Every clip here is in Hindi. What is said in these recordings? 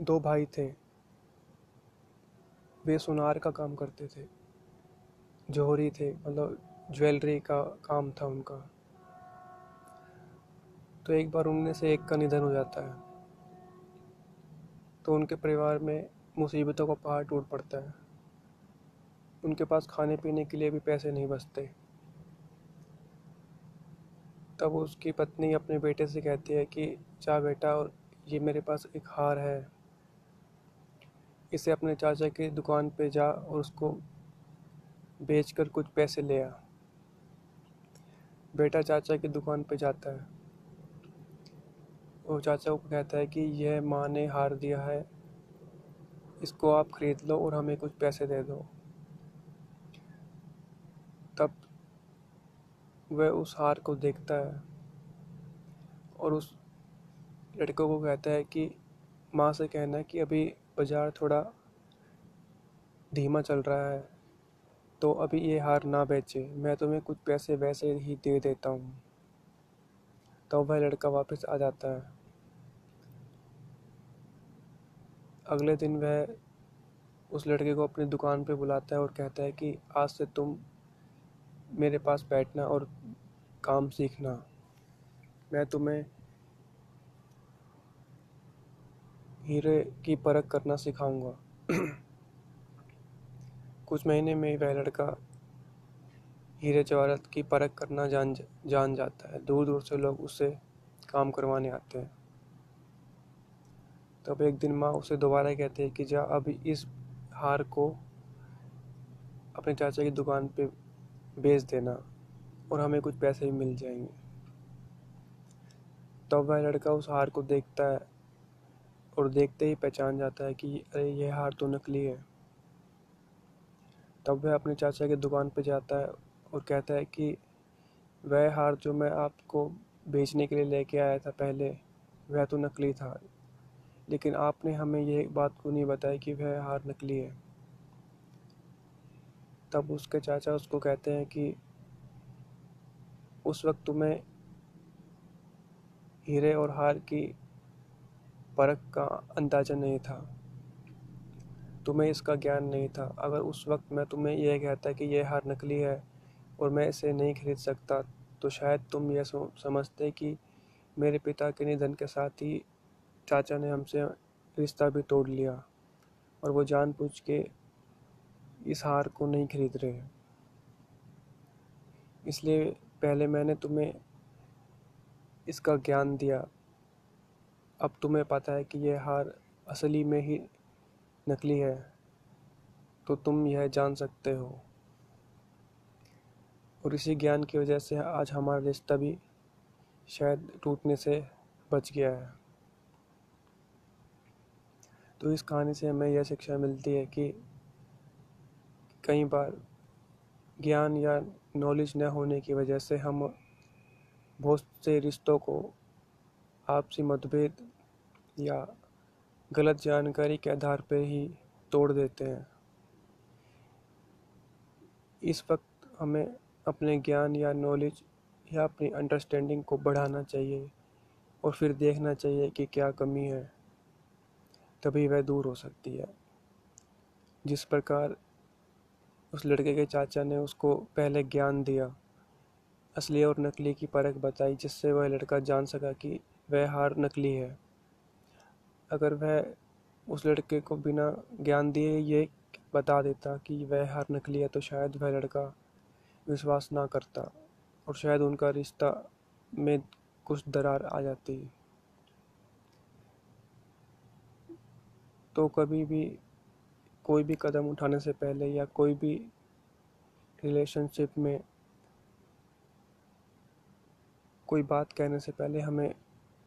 दो भाई थे। वे सुनार का काम करते थे। जोहरी थे मतलब ज्वेलरी का काम था उनका। तो एक बार उनमें से एक का निधन हो जाता है। तो उनके परिवार में मुसीबतों का पहाड़ टूट पड़ता है। उनके पास खाने पीने के लिए भी पैसे नहीं बचते। तब उसकी पत्नी अपने बेटे से कहती है कि, जा बेटा, और ये मेरे पास एक हार है। इसे अपने चाचा की दुकान पे जा और उसको बेचकर कुछ पैसे ले आ। बेटा चाचा की दुकान पे जाता है। और चाचा को कहता है कि यह माँ ने हार दिया है, इसको आप ख़रीद लो और हमें कुछ पैसे दे दो। तब वह उस हार को देखता है और उस लड़कों को कहता है कि माँ से कहना कि अभी बाज़ार थोड़ा धीमा चल रहा है तो अभी ये हार ना बेचे। मैं तुम्हें कुछ पैसे वैसे ही दे देता हूँ। तो वह लड़का वापस आ जाता है। अगले दिन वह उस लड़के को अपनी दुकान पे बुलाता है और कहता है कि आज से तुम मेरे पास बैठना और काम सीखना। मैं तुम्हें हीरे की परख करना सिखाऊँगा। कुछ महीने में वह लड़का हीरे जवाहरत की परख करना जान जान जाता है। दूर दूर से लोग उससे काम करवाने आते हैं। तब एक दिन माँ उसे दोबारा कहते हैं कि जा, अभी इस हार को अपने चाचा की दुकान पे बेच देना और हमें कुछ पैसे भी मिल जाएँगे। तब वह लड़का उस हार को देखता है और देखते ही पहचान जाता है कि, अरे, यह हार तो नकली है। तब वह अपने चाचा की दुकान पर जाता है और कहता है कि, वह हार जो मैं आपको बेचने के लिए लेके आया था पहले, वह तो नकली था। लेकिन आपने हमें यह बात को नहीं बताया कि वह हार नकली है? तब उसके चाचा उसको कहते हैं कि, उस वक्त तुम्हें हीरे और हार की परख का अंदाज़ा नहीं था। तुम्हें इसका ज्ञान नहीं था। अगर उस वक्त मैं तुम्हें यह कहता कि यह हार नकली है और मैं इसे नहीं खरीद सकता तो शायद तुम यह समझते कि मेरे पिता के निधन के साथ ही चाचा ने हमसे रिश्ता भी तोड़ लिया और वो जानबूझ के इस हार को नहीं खरीद रहे। इसलिए पहले मैंने तुम्हें इसका ज्ञान दिया। अब तुम्हें पता है कि यह हार असली में ही नकली है तो तुम यह जान सकते हो। और इसी ज्ञान की वजह से आज हमारा रिश्ता भी शायद टूटने से बच गया है। तो इस कहानी से हमें यह शिक्षा मिलती है कि कई बार ज्ञान या नॉलेज न होने की वजह से हम बहुत से रिश्तों को आपसी मतभेद या गलत जानकारी के आधार पर ही तोड़ देते हैं। इस वक्त हमें अपने ज्ञान या नॉलेज या अपनी अंडरस्टैंडिंग को बढ़ाना चाहिए और फिर देखना चाहिए कि क्या कमी है, तभी वह दूर हो सकती है। जिस प्रकार उस लड़के के चाचा ने उसको पहले ज्ञान दिया, असली और नकली की परख बताई, जिससे वह लड़का जान सका कि वह हार नकली है। अगर वह उस लड़के को बिना ज्ञान दिए ये बता देता कि वह हार नकली है तो शायद वह लड़का विश्वास ना करता और शायद उनका रिश्ता में कुछ दरार आ जाती। तो कभी भी कोई भी कदम उठाने से पहले या कोई भी रिलेशनशिप में कोई बात कहने से पहले हमें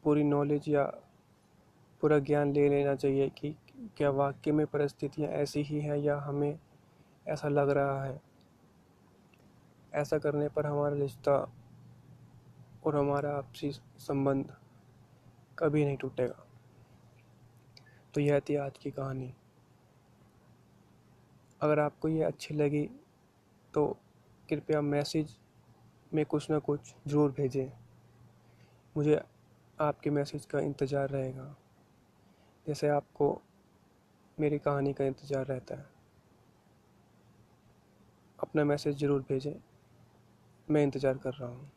पूरी नॉलेज या पूरा ज्ञान ले लेना चाहिए कि क्या वाक्य में परिस्थितियाँ ऐसी ही हैं या हमें ऐसा लग रहा है। ऐसा करने पर हमारा रिश्ता और हमारा आपसी संबंध कभी नहीं टूटेगा। तो यह थी आज की कहानी। अगर आपको ये अच्छी लगी तो कृपया मैसेज में कुछ ना कुछ ज़रूर भेजें। मुझे आपके मैसेज का इंतज़ार रहेगा। जैसे आपको मेरी कहानी का इंतज़ार रहता है। अपना मैसेज ज़रूर भेजें। मैं इंतज़ार कर रहा हूँ।